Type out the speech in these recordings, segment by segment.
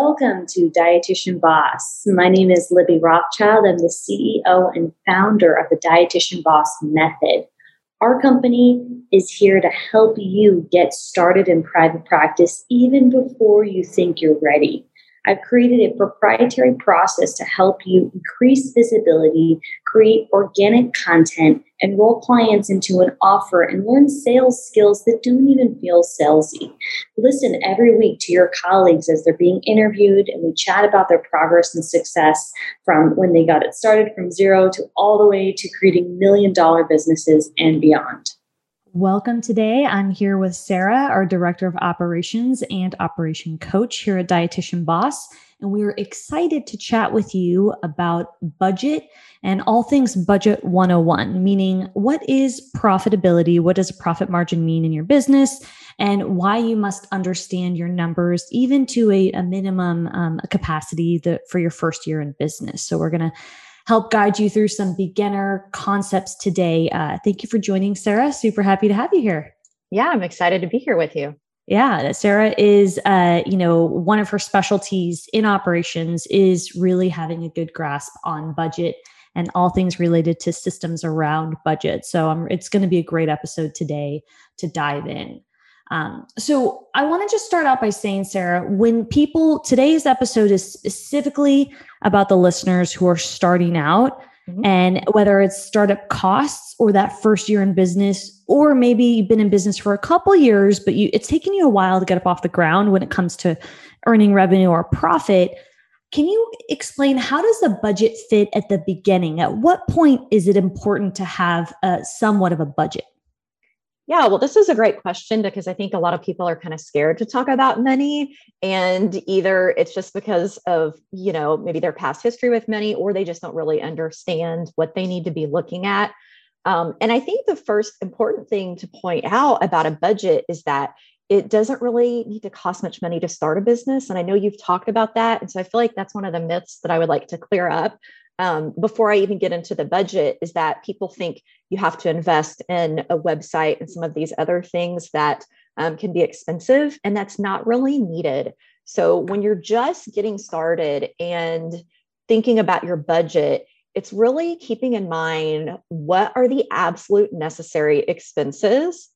Welcome to Dietitian Boss. My name is Libby Rothschild. I'm the CEO and founder of the Dietitian Boss Method. Our company is here to help you get started in private practice even before you think you're ready. I've created a proprietary process to help you increase visibility, create organic content, enroll clients into an offer, and learn sales skills that don't even feel salesy. Listen every week to your colleagues as they're being interviewed, and we chat about their progress and success from when they got it started from zero to all the way to creating million dollar businesses and beyond. Welcome today. I'm here with Sara, our Director of Operations and Operation Coach here at Dietitian Boss. And we are excited to chat with you about budget and all things budget 101, meaning what is profitability? What does a profit margin mean in your business? And why you must understand your numbers, even to a, a minimum um, capacity for your first year in business. So, we're going to help guide you through some beginner concepts today. Uh, thank you for joining, Sara. Super happy to have you here. Yeah, I'm excited to be here with you. Yeah, Sara is, uh, you know, one of her specialties in operations is really having a good grasp on budget and all things related to systems around budget. So um, it's going to be a great episode today to dive in. Um, so I want to just start out by saying, Sara, when people, today's episode is specifically about the listeners who are starting out mm-hmm. and whether it's startup costs or that first year in business, or maybe you've been in business for a couple years, but you, it's taken you a while to get up off the ground when it comes to earning revenue or profit. Can you explain how does the budget fit at the beginning? At what point is it important to have a, somewhat of a budget? Yeah, well, this is a great question because I think a lot of people are kind of scared to talk about money. And either it's just because of, you know, maybe their past history with money, or they just don't really understand what they need to be looking at. Um, and I think the first important thing to point out about a budget is that it doesn't really need to cost much money to start a business. And I know you've talked about that. And so I feel like that's one of the myths that I would like to clear up um, before I even get into the budget is that people think you have to invest in a website and some of these other things that um, can be expensive, and that's not really needed. So when you're just getting started and thinking about your budget, it's really keeping in mind what are the absolute necessary expenses.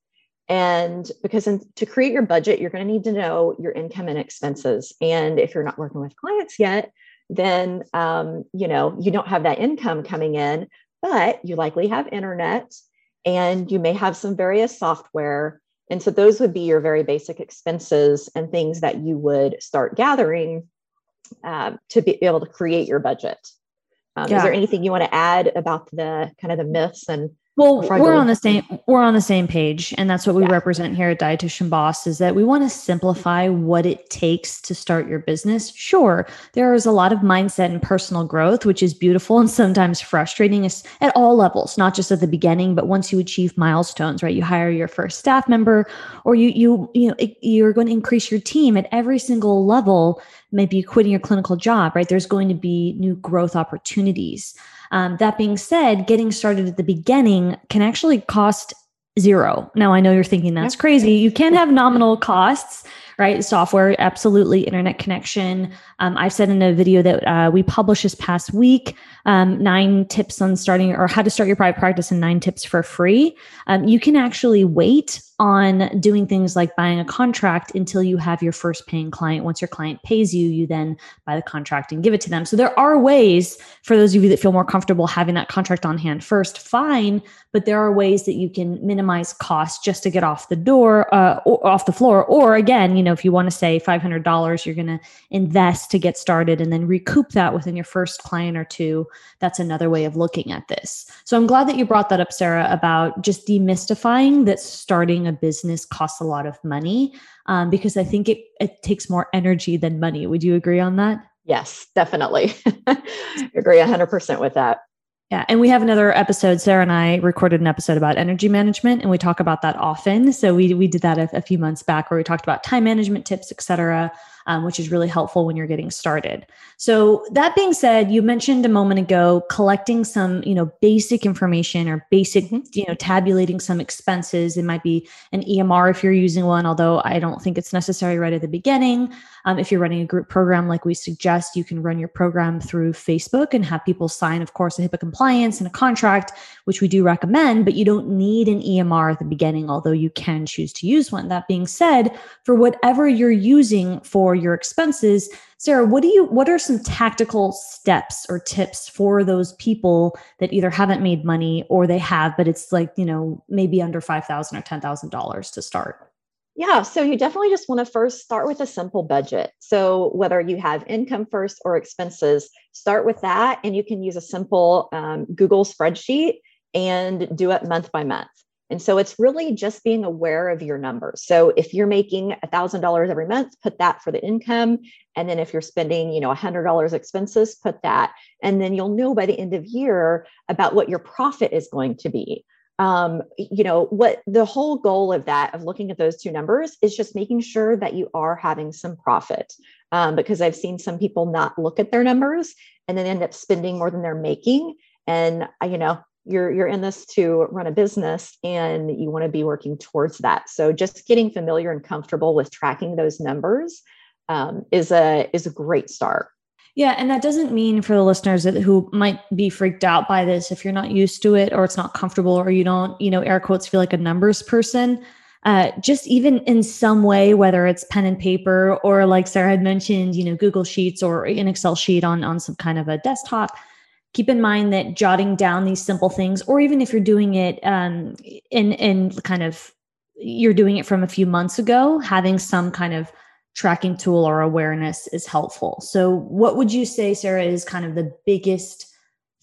And because in, to create your budget, you're going to need to know your income and expenses. And if you're not working with clients yet, then um, you know you don't have that income coming in but you likely have internet and you may have some various software and so those would be your very basic expenses and things that you would start gathering um, to be able to create your budget um, yeah. is there anything you want to add about the kind of the myths and well we're on the same we're on the same page and that's what we yeah. represent here at dietitian boss is that we want to simplify what it takes to start your business. Sure there is a lot of mindset and personal growth which is beautiful and sometimes frustrating at all levels not just at the beginning but once you achieve milestones right? You hire your first staff member or you you you know you're going to increase your team at every single level maybe quitting your clinical job right? There's going to be new growth opportunities um, that being said, getting started at the beginning can actually cost zero. Now, I know you're thinking that's crazy. You can have nominal costs, right? Software, absolutely. Internet connection. Um, I've said in a video that uh, we published this past week um, nine tips on starting or how to start your private practice and nine tips for free. Um, you can actually wait on doing things like buying a contract until you have your first paying client. Once your client pays you, you then buy the contract and give it to them. So there are ways for those of you that feel more comfortable having that contract on hand first, fine. But there are ways that you can minimize costs just to get off the door, uh, off the floor. Or again, you know, if you want to say $500, you're going to invest to get started and then recoup that within your first client or two. That's another way of looking at this. So I'm glad that you brought that up, Sara, about just demystifying that starting a business costs a lot of money um, because I think it, it takes more energy than money. Would you agree on that? Yes, definitely. agree 100% with that. Yeah. And we have another episode. Sara and I recorded an episode about energy management, and we talk about that often. So we, we did that a, a few months back where we talked about time management tips, et cetera. Um, which is really helpful when you're getting started. So that being said, you mentioned a moment ago collecting some, you know, basic information or basic, mm-hmm. you know, tabulating some expenses. It might be an EMR if you're using one, although I don't think it's necessary right at the beginning. Um, if you're running a group program like we suggest, you can run your program through Facebook and have people sign, of course, a HIPAA compliance and a contract, which we do recommend, but you don't need an EMR at the beginning, although you can choose to use one. That being said, for whatever you're using for your expenses, Sara, what do you what are some tactical steps or tips for those people that either haven't made money or they have, but it's like, you know, maybe under five thousand or ten thousand dollars to start? Yeah, so you definitely just want to first start with a simple budget. So whether you have income first or expenses, start with that, and you can use a simple um, Google spreadsheet and do it month by month. And so it's really just being aware of your numbers. So if you're making $1,000 every month, put that for the income. And then if you're spending, you know, $100 expenses, put that. And then you'll know by the end of year about what your profit is going to be um, you know what the whole goal of that of looking at those two numbers is just making sure that you are having some profit. Um, because i've seen some people not look at their numbers and then end up spending more than they're making. And uh, you know you're you're in this to run a business and you want to be working towards that. So just getting familiar and comfortable with tracking those numbers um, is a is a great start yeah, and that doesn't mean for the listeners that, who might be freaked out by this if you're not used to it or it's not comfortable or you don't, you know, air quotes feel like a numbers person. Uh, just even in some way, whether it's pen and paper or like Sara had mentioned, you know, Google Sheets or an Excel sheet on on some kind of a desktop. Keep in mind that jotting down these simple things, or even if you're doing it um, in in kind of you're doing it from a few months ago, having some kind of tracking tool or awareness is helpful. So, what would you say, Sara, is kind of the biggest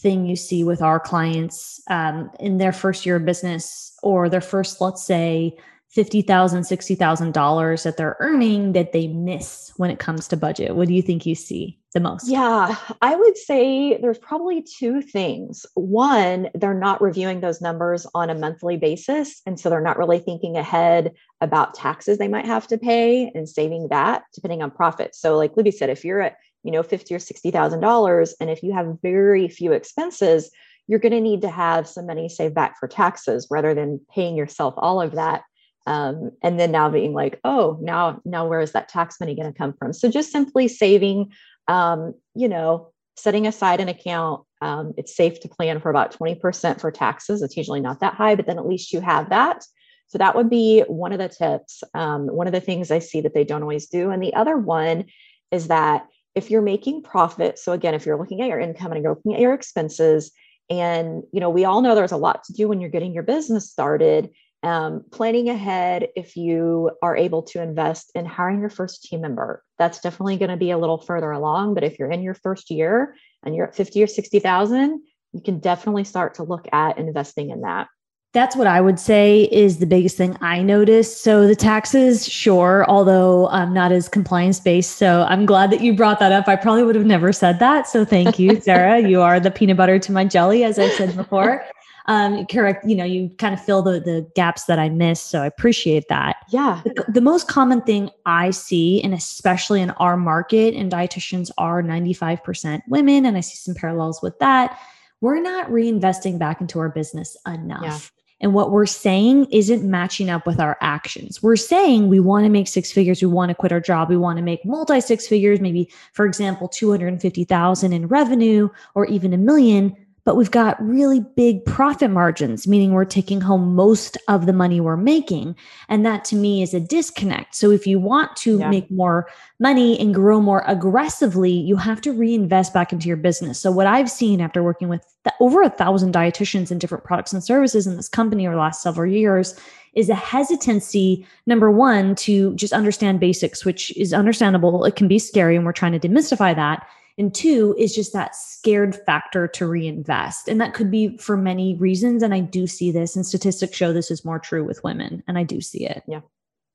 thing you see with our clients um, in their first year of business or their first, let's say, $50,000, $60,000 that they're earning that they miss when it comes to budget? What do you think you see the most? Yeah, I would say there's probably two things. One, they're not reviewing those numbers on a monthly basis. And so they're not really thinking ahead about taxes they might have to pay and saving that depending on profit. So, like Libby said, if you're at you know fifty or sixty thousand dollars, and if you have very few expenses, you're going to need to have some money saved back for taxes rather than paying yourself all of that um, and then now being like oh now now where is that tax money going to come from? So just simply saving um, you know setting aside an account um, it's safe to plan for about 20% for taxes. It's usually not that high but then at least you have that. So that would be one of the tips. Um, one of the things i see that they don't always do. And the other one is that if you're making profit so again if you're looking at your income and you're looking at your expenses and you know we all know there's a lot to do when you're getting your business started um, planning ahead if you are able to invest in hiring your first team member that's definitely going to be a little further along but if you're in your first year and you're at 50 or 60000 you can definitely start to look at investing in that that's what I would say is the biggest thing I noticed. So the taxes, sure, although I'm not as compliance based. So I'm glad that you brought that up. I probably would have never said that. So thank you, Sara. you are the peanut butter to my jelly, as I said before um, correct, you know, you kind of fill the, the gaps that I missed. So I appreciate that. Yeah. The, the most common thing I see, and especially in our market, and dietitians are 95% women, and I see some parallels with that. We're not reinvesting back into our business enough. Yeah. And what we're saying isn't matching up with our actions. We're saying we want to make six figures, we want to quit our job, we want to make multi six figures, maybe for example 250,000 in revenue or even a million, but we've got really big profit margins, meaning we're taking home most of the money we're making. And that to me is a disconnect. So if you want to yeah. make more money and grow more aggressively, you have to reinvest back into your business. So what I've seen after working with th- over a thousand dietitians and different products and services in this company over the last several years is a hesitancy number one to just understand basics which is understandable it can be scary and we're trying to demystify that and two is just that scared factor to reinvest. And that could be for many reasons. And I do see this, and statistics show this is more true with women. And I do see it. Yeah,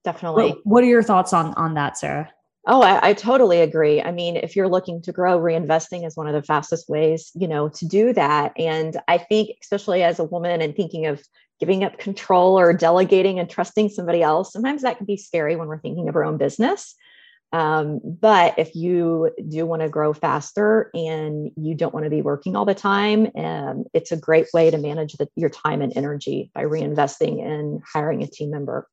definitely. What, what are your thoughts on, on that, Sara? Oh, I, I, totally agree. I mean, if you're looking to grow, reinvesting is one of the fastest ways, you know, to do that. And I think, especially as a woman and thinking of giving up control or delegating and trusting somebody else, sometimes that can be scary when we're thinking of our own business. Um, but if you do want to grow faster and you don't want to be working all the time, um, it's a great way to manage the, your time and energy by reinvesting in hiring a team member.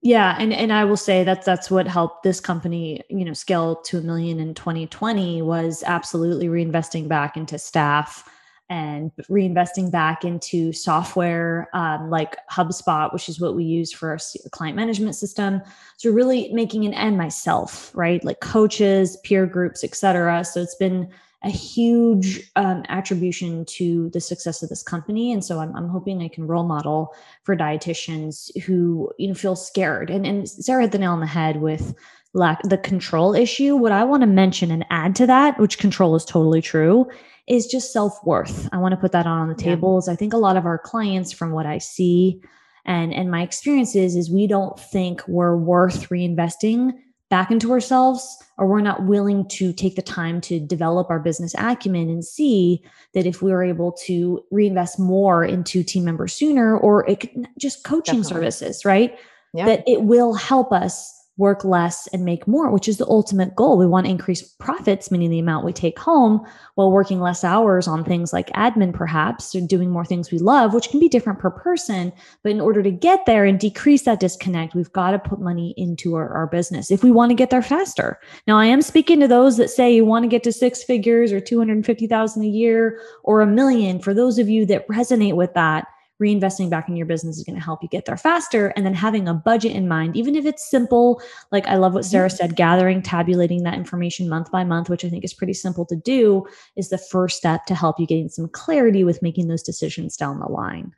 Yeah, and and I will say that that's what helped this company, you know, scale to a million in 2020 was absolutely reinvesting back into staff and reinvesting back into software um, like HubSpot, which is what we use for our client management system. So really making an end myself, right? Like coaches, peer groups, etc. So it's been a huge um, attribution to the success of this company, and so I'm, I'm hoping I can role model for dietitians who you know feel scared. And and Sara hit the nail on the head with lack the control issue. What I want to mention and add to that, which control is totally true, is just self worth. I want to put that on the table. Is I think a lot of our clients, from what I see and and my experiences, is we don't think we're worth reinvesting back into ourselves or we're not willing to take the time to develop our business acumen and see that if we are able to reinvest more into team members sooner or it could, just coaching Definitely. services right yeah. that it will help us work less and make more, which is the ultimate goal. We want to increase profits, meaning the amount we take home, while working less hours on things like admin, perhaps, or doing more things we love, which can be different per person. But in order to get there and decrease that disconnect, we've got to put money into our, our business if we want to get there faster. Now, I am speaking to those that say you want to get to six figures or 250,000 a year or a million. For those of you that resonate with that, reinvesting back in your business is going to help you get there faster. And then having a budget in mind, even if it's simple, like I love what Sara mm-hmm. said, gathering, tabulating that information month by month, which I think is pretty simple to do, is the first step to help you gain some clarity with making those decisions down the line.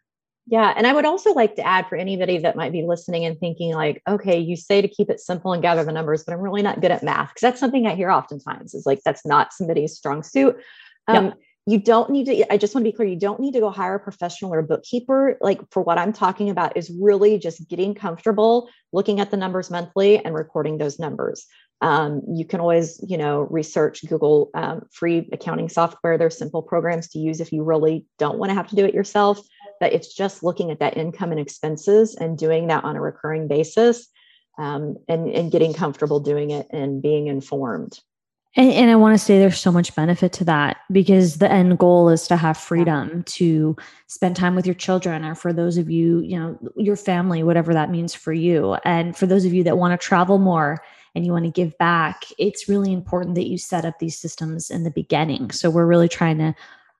Yeah. And I would also like to add for anybody that might be listening and thinking, like, okay, you say to keep it simple and gather the numbers, but I'm really not good at math. Cause that's something I hear oftentimes is like, that's not somebody's strong suit. Um, yep you don't need to i just want to be clear you don't need to go hire a professional or a bookkeeper. Like for what i'm talking about is really just getting comfortable looking at the numbers monthly and recording those numbers. Um, you can always you know research google um, free accounting software. There's simple programs to use if you really don't want to have to do it yourself but it's just looking at that income and expenses and doing that on a recurring basis um, and, and getting comfortable doing it and being informed and, and I want to say there's so much benefit to that because the end goal is to have freedom to spend time with your children, or for those of you, you know, your family, whatever that means for you. And for those of you that want to travel more and you want to give back, it's really important that you set up these systems in the beginning. So we're really trying to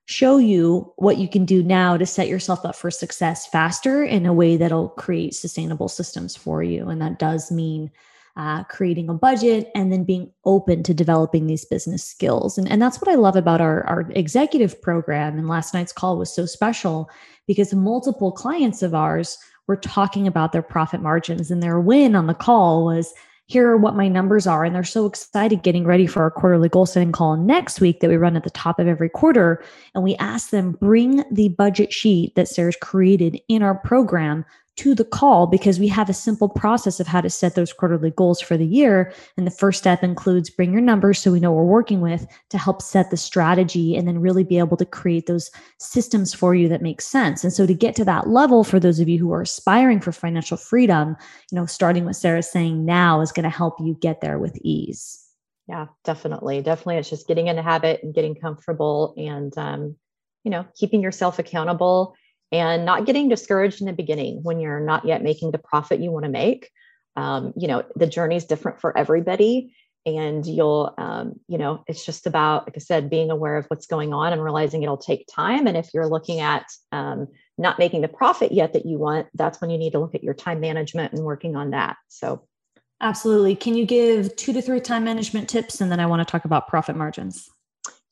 show you what you can do now to set yourself up for success faster in a way that'll create sustainable systems for you. And that does mean uh, creating a budget, and then being open to developing these business skills. And, and that's what I love about our, our executive program. And last night's call was so special because multiple clients of ours were talking about their profit margins, and their win on the call was here are what my numbers are. And they're so excited getting ready for our quarterly goal setting call next week that we run at the top of every quarter. And we ask them, bring the budget sheet that Sara's created in our program to the call because we have a simple process of how to set those quarterly goals for the year. And the first step includes bring your numbers so we know we're working with to help set the strategy and then really be able to create those systems for you that make sense. And so to get to that level for those of you who are aspiring for financial freedom, you know, starting with Sara saying now is going to help you get there with ease. Yeah, definitely. Definitely. It's just getting in the habit and getting comfortable and, um, you know, keeping yourself accountable and not getting discouraged in the beginning when you're not yet making the profit you want to make. Um, you know, the journey is different for everybody. And you'll, um, you know, it's just about, like I said, being aware of what's going on and realizing it'll take time. And if you're looking at um, not making the profit yet that you want, that's when you need to look at your time management and working on that. So, absolutely. Can you give two to three time management tips? And then I want to talk about profit margins.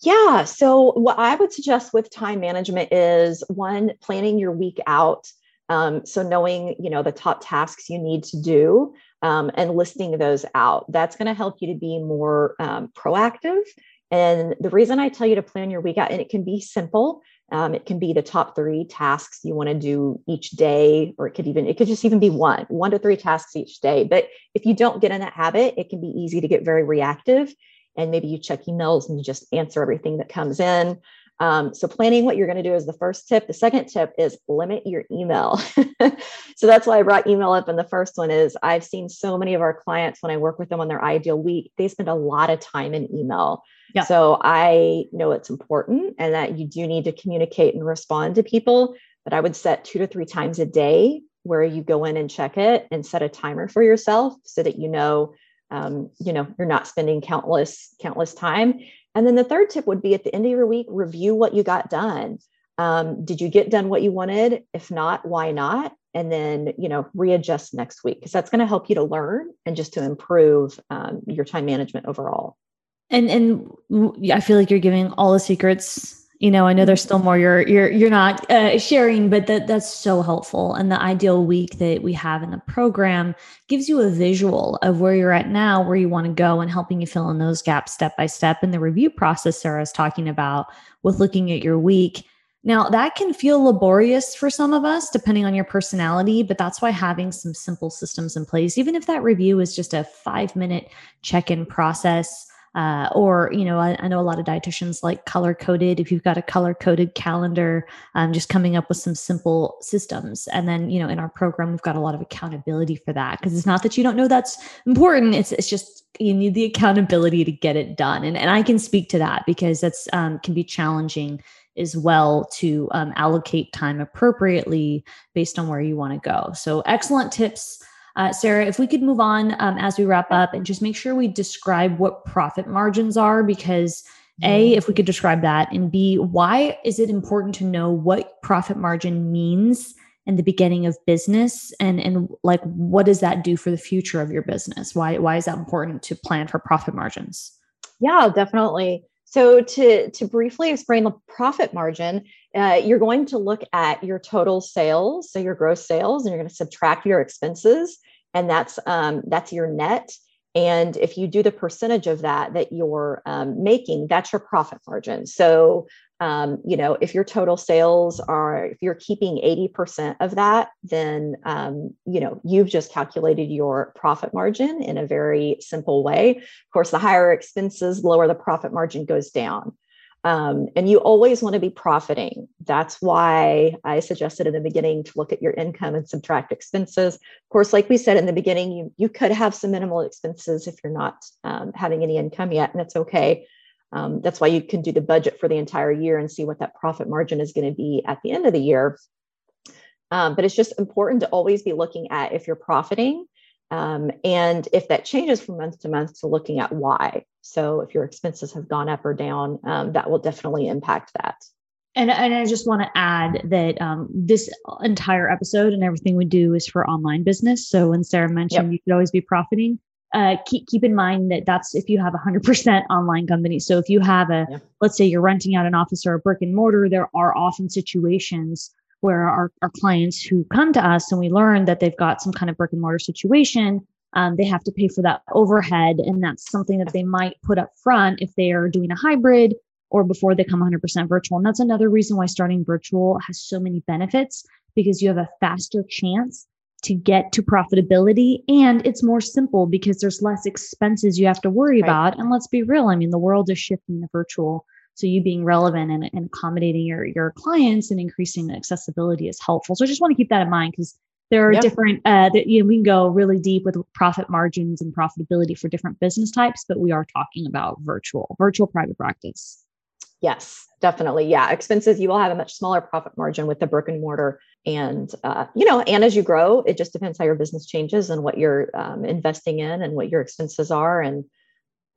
Yeah. So, what I would suggest with time management is one, planning your week out. Um, so, knowing you know the top tasks you need to do um, and listing those out. That's going to help you to be more um, proactive. And the reason I tell you to plan your week out, and it can be simple. Um, it can be the top three tasks you want to do each day, or it could even it could just even be one, one to three tasks each day. But if you don't get in that habit, it can be easy to get very reactive and maybe you check emails and you just answer everything that comes in. Um, so planning what you're going to do is the first tip. The second tip is limit your email. so that's why I brought email up. And the first one is I've seen so many of our clients when I work with them on their ideal week, they spend a lot of time in email. Yeah. So I know it's important and that you do need to communicate and respond to people, but I would set two to three times a day where you go in and check it and set a timer for yourself so that you know um, you know you're not spending countless countless time. And then the third tip would be at the end of your week review what you got done. Um, did you get done what you wanted? If not why not? And then you know readjust next week because that's going to help you to learn and just to improve um, your time management overall. And and i feel like you're giving all the secrets you know i know there's still more you're you're you're not uh, sharing but that that's so helpful. And the ideal week that we have in the program gives you a visual of where you're at now where you want to go and helping you fill in those gaps step by step and the review process sara's talking about with looking at your week. Now that can feel laborious for some of us depending on your personality but that's why having some simple systems in place even if that review is just a five minute check-in process uh, or you know I, I, know a lot of dietitians like color coded if you've got a color coded calendar um, just coming up with some simple systems. And then you know in our program we've got a lot of accountability for that because it's not that you don't know that's important. It's, it's just you need the accountability to get it done. And, and i can speak to that because that's um, can be challenging as well to um, allocate time appropriately based on where you want to go. So excellent tips uh, Sara, if we could move on um, as we wrap up and just make sure we describe what profit margins are, because A, if we could describe that, and B, why is it important to know what profit margin means in the beginning of business and and like what does that do for the future of your business? Why why is that important to plan for profit margins? Yeah definitely so to to briefly explain the profit margin uh, you're going to look at your total sales so your gross sales and you're going to subtract your expenses and that's um, that's your net. And if you do the percentage of that that you're um, making that's your profit margin. So um, you know if your total sales are if you're keeping 80% of that then um, you know you've just calculated your profit margin in a very simple way of course the higher expenses lower the profit margin goes down um, and you always want to be profiting. That's why I suggested in the beginning to look at your income and subtract expenses. Of course, like we said in the beginning, you, you could have some minimal expenses if you're not um, having any income yet, and it's okay. Um, that's why you can do the budget for the entire year and see what that profit margin is going to be at the end of the year. Um, but it's just important to always be looking at if you're profiting um, and if that changes from month to month, to looking at why. So if your expenses have gone up or down, um, that will definitely impact that. And, and I just want to add that um, this entire episode and everything we do is for online business. So when Sara mentioned yep. you could always be profiting, uh, keep keep in mind that that's if you have a hundred percent online company. So if you have a, yeah. let's say you're renting out an office or a brick and mortar, there are often situations where our, our clients who come to us and we learn that they've got some kind of brick and mortar situation, um, they have to pay for that overhead. And that's something that they might put up front if they are doing a hybrid or before they come 100% virtual. And that's another reason why starting virtual has so many benefits because you have a faster chance to get to profitability and it's more simple because there's less expenses you have to worry right. about. And let's be real, I mean, the world is shifting to virtual so you being relevant and, and accommodating your, your clients and increasing accessibility is helpful. So I just want to keep that in mind because there are yep. different uh, that you know we can go really deep with profit margins and profitability for different business types, but we are talking about virtual, virtual private practice. Yes, definitely. Yeah, expenses you will have a much smaller profit margin with the brick and mortar, and uh, you know, and as you grow, it just depends how your business changes and what you're um, investing in and what your expenses are, and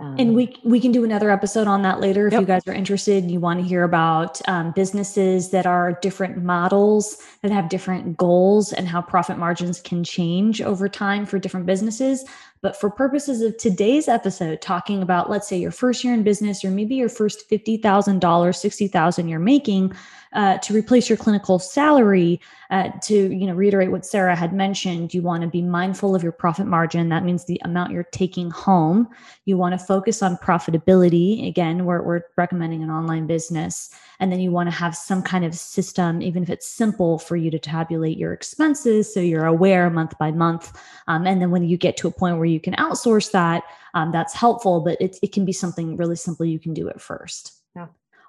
um, and we we can do another episode on that later if yep. you guys are interested and you want to hear about um, businesses that are different models that have different goals and how profit margins can change over time for different businesses. But for purposes of today's episode, talking about let's say your first year in business or maybe your first fifty thousand dollars, $60,000 you're making, uh, to replace your clinical salary. Uh, to you know reiterate what Sara had mentioned, you want to be mindful of your profit margin. That means the amount you're taking home. You want to focus on profitability. Again, we're, we're recommending an online business, and then you want to have some kind of system, even if it's simple, for you to tabulate your expenses, so you're aware month by month. Um, and then when you get to a point where you can outsource that, um, that's helpful. But it, it can be something really simple. You can do it first. Yeah.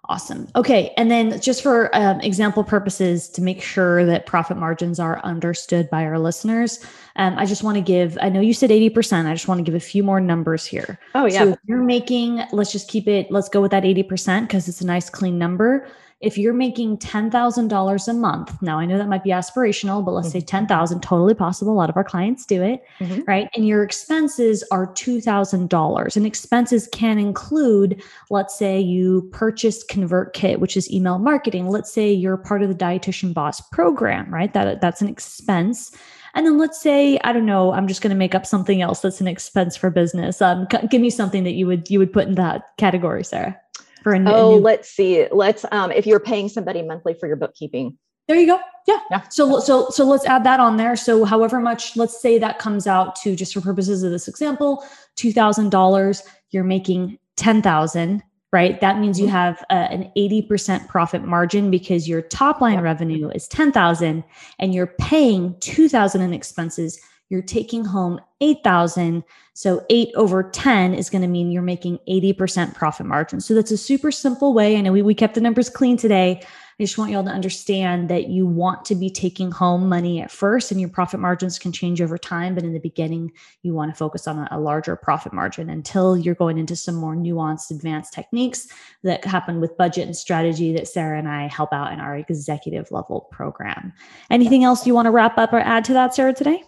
Awesome. Okay. And then just for um, example purposes, to make sure that profit margins are understood by our listeners, um, I just want to give, I know you said 80%. I just want to give a few more numbers here. Oh, yeah. So you're making, let's just keep it, let's go with that 80% because it's a nice clean number if you're making $10,000 a month, now I know that might be aspirational, but let's mm-hmm. say 10,000, totally possible. A lot of our clients do it, mm-hmm. right? And your expenses are $2,000. And expenses can include, let's say you purchased ConvertKit, which is email marketing. Let's say you're part of the Dietitian Boss program, right? That, that's an expense. And then let's say, I don't know, I'm just going to make up something else that's an expense for business. Um, give me something that you would you would put in that category, Sara for a, oh, new- let's see. Let's um, if you're paying somebody monthly for your bookkeeping. There you go. Yeah. yeah. So so so let's add that on there. So however much, let's say that comes out to just for purposes of this example, two thousand dollars. You're making ten thousand, right? That means you mm-hmm. have a, an eighty percent profit margin because your top line revenue is ten thousand, and you're paying two thousand in expenses you're taking home 8,000. So 8 over 10 is going to mean you're making 80% profit margin. So that's a super simple way. I know we, we kept the numbers clean today. I just want you all to understand that you want to be taking home money at first, and your profit margins can change over time. But in the beginning, you want to focus on a, a larger profit margin until you're going into some more nuanced, advanced techniques that happen with budget and strategy that Sara and I help out in our executive level program. Anything else you want to wrap up or add to that, Sara, today?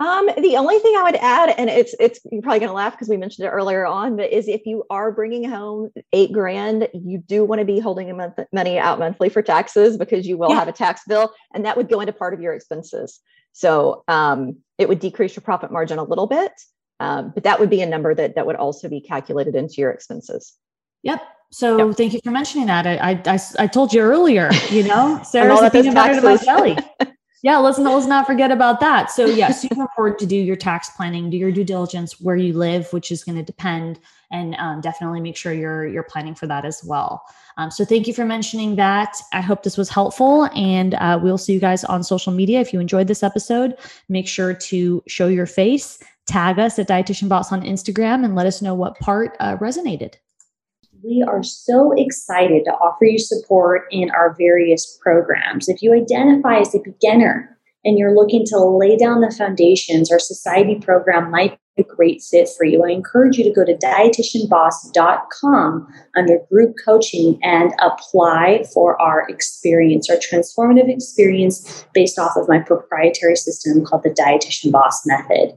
Um, the only thing I would add, and it's it's you're probably going to laugh because we mentioned it earlier on, but is if you are bringing home eight grand, you do want to be holding a month money out monthly for taxes because you will yeah. have a tax bill, and that would go into part of your expenses. So um, it would decrease your profit margin a little bit, um, but that would be a number that that would also be calculated into your expenses. Yep. So yep. thank you for mentioning that. I, I, I told you earlier, you know, Sara's thinking about it about belly. yeah let's not, let's not forget about that. So yeah super important to do your tax planning do your due diligence where you live which is going to depend and um, definitely make sure you're you're planning for that as well. Um, so thank you for mentioning that. I hope this was helpful and uh, we'll see you guys on social media. If you enjoyed this episode make sure to show your face tag us at dietitian boss on instagram and let us know what part uh, resonated we are so excited to offer you support in our various programs. If you identify as a beginner and you're looking to lay down the foundations, our society program might be a great fit for you. I encourage you to go to dietitianboss.com under group coaching and apply for our experience, our transformative experience based off of my proprietary system called the Dietitian Boss Method.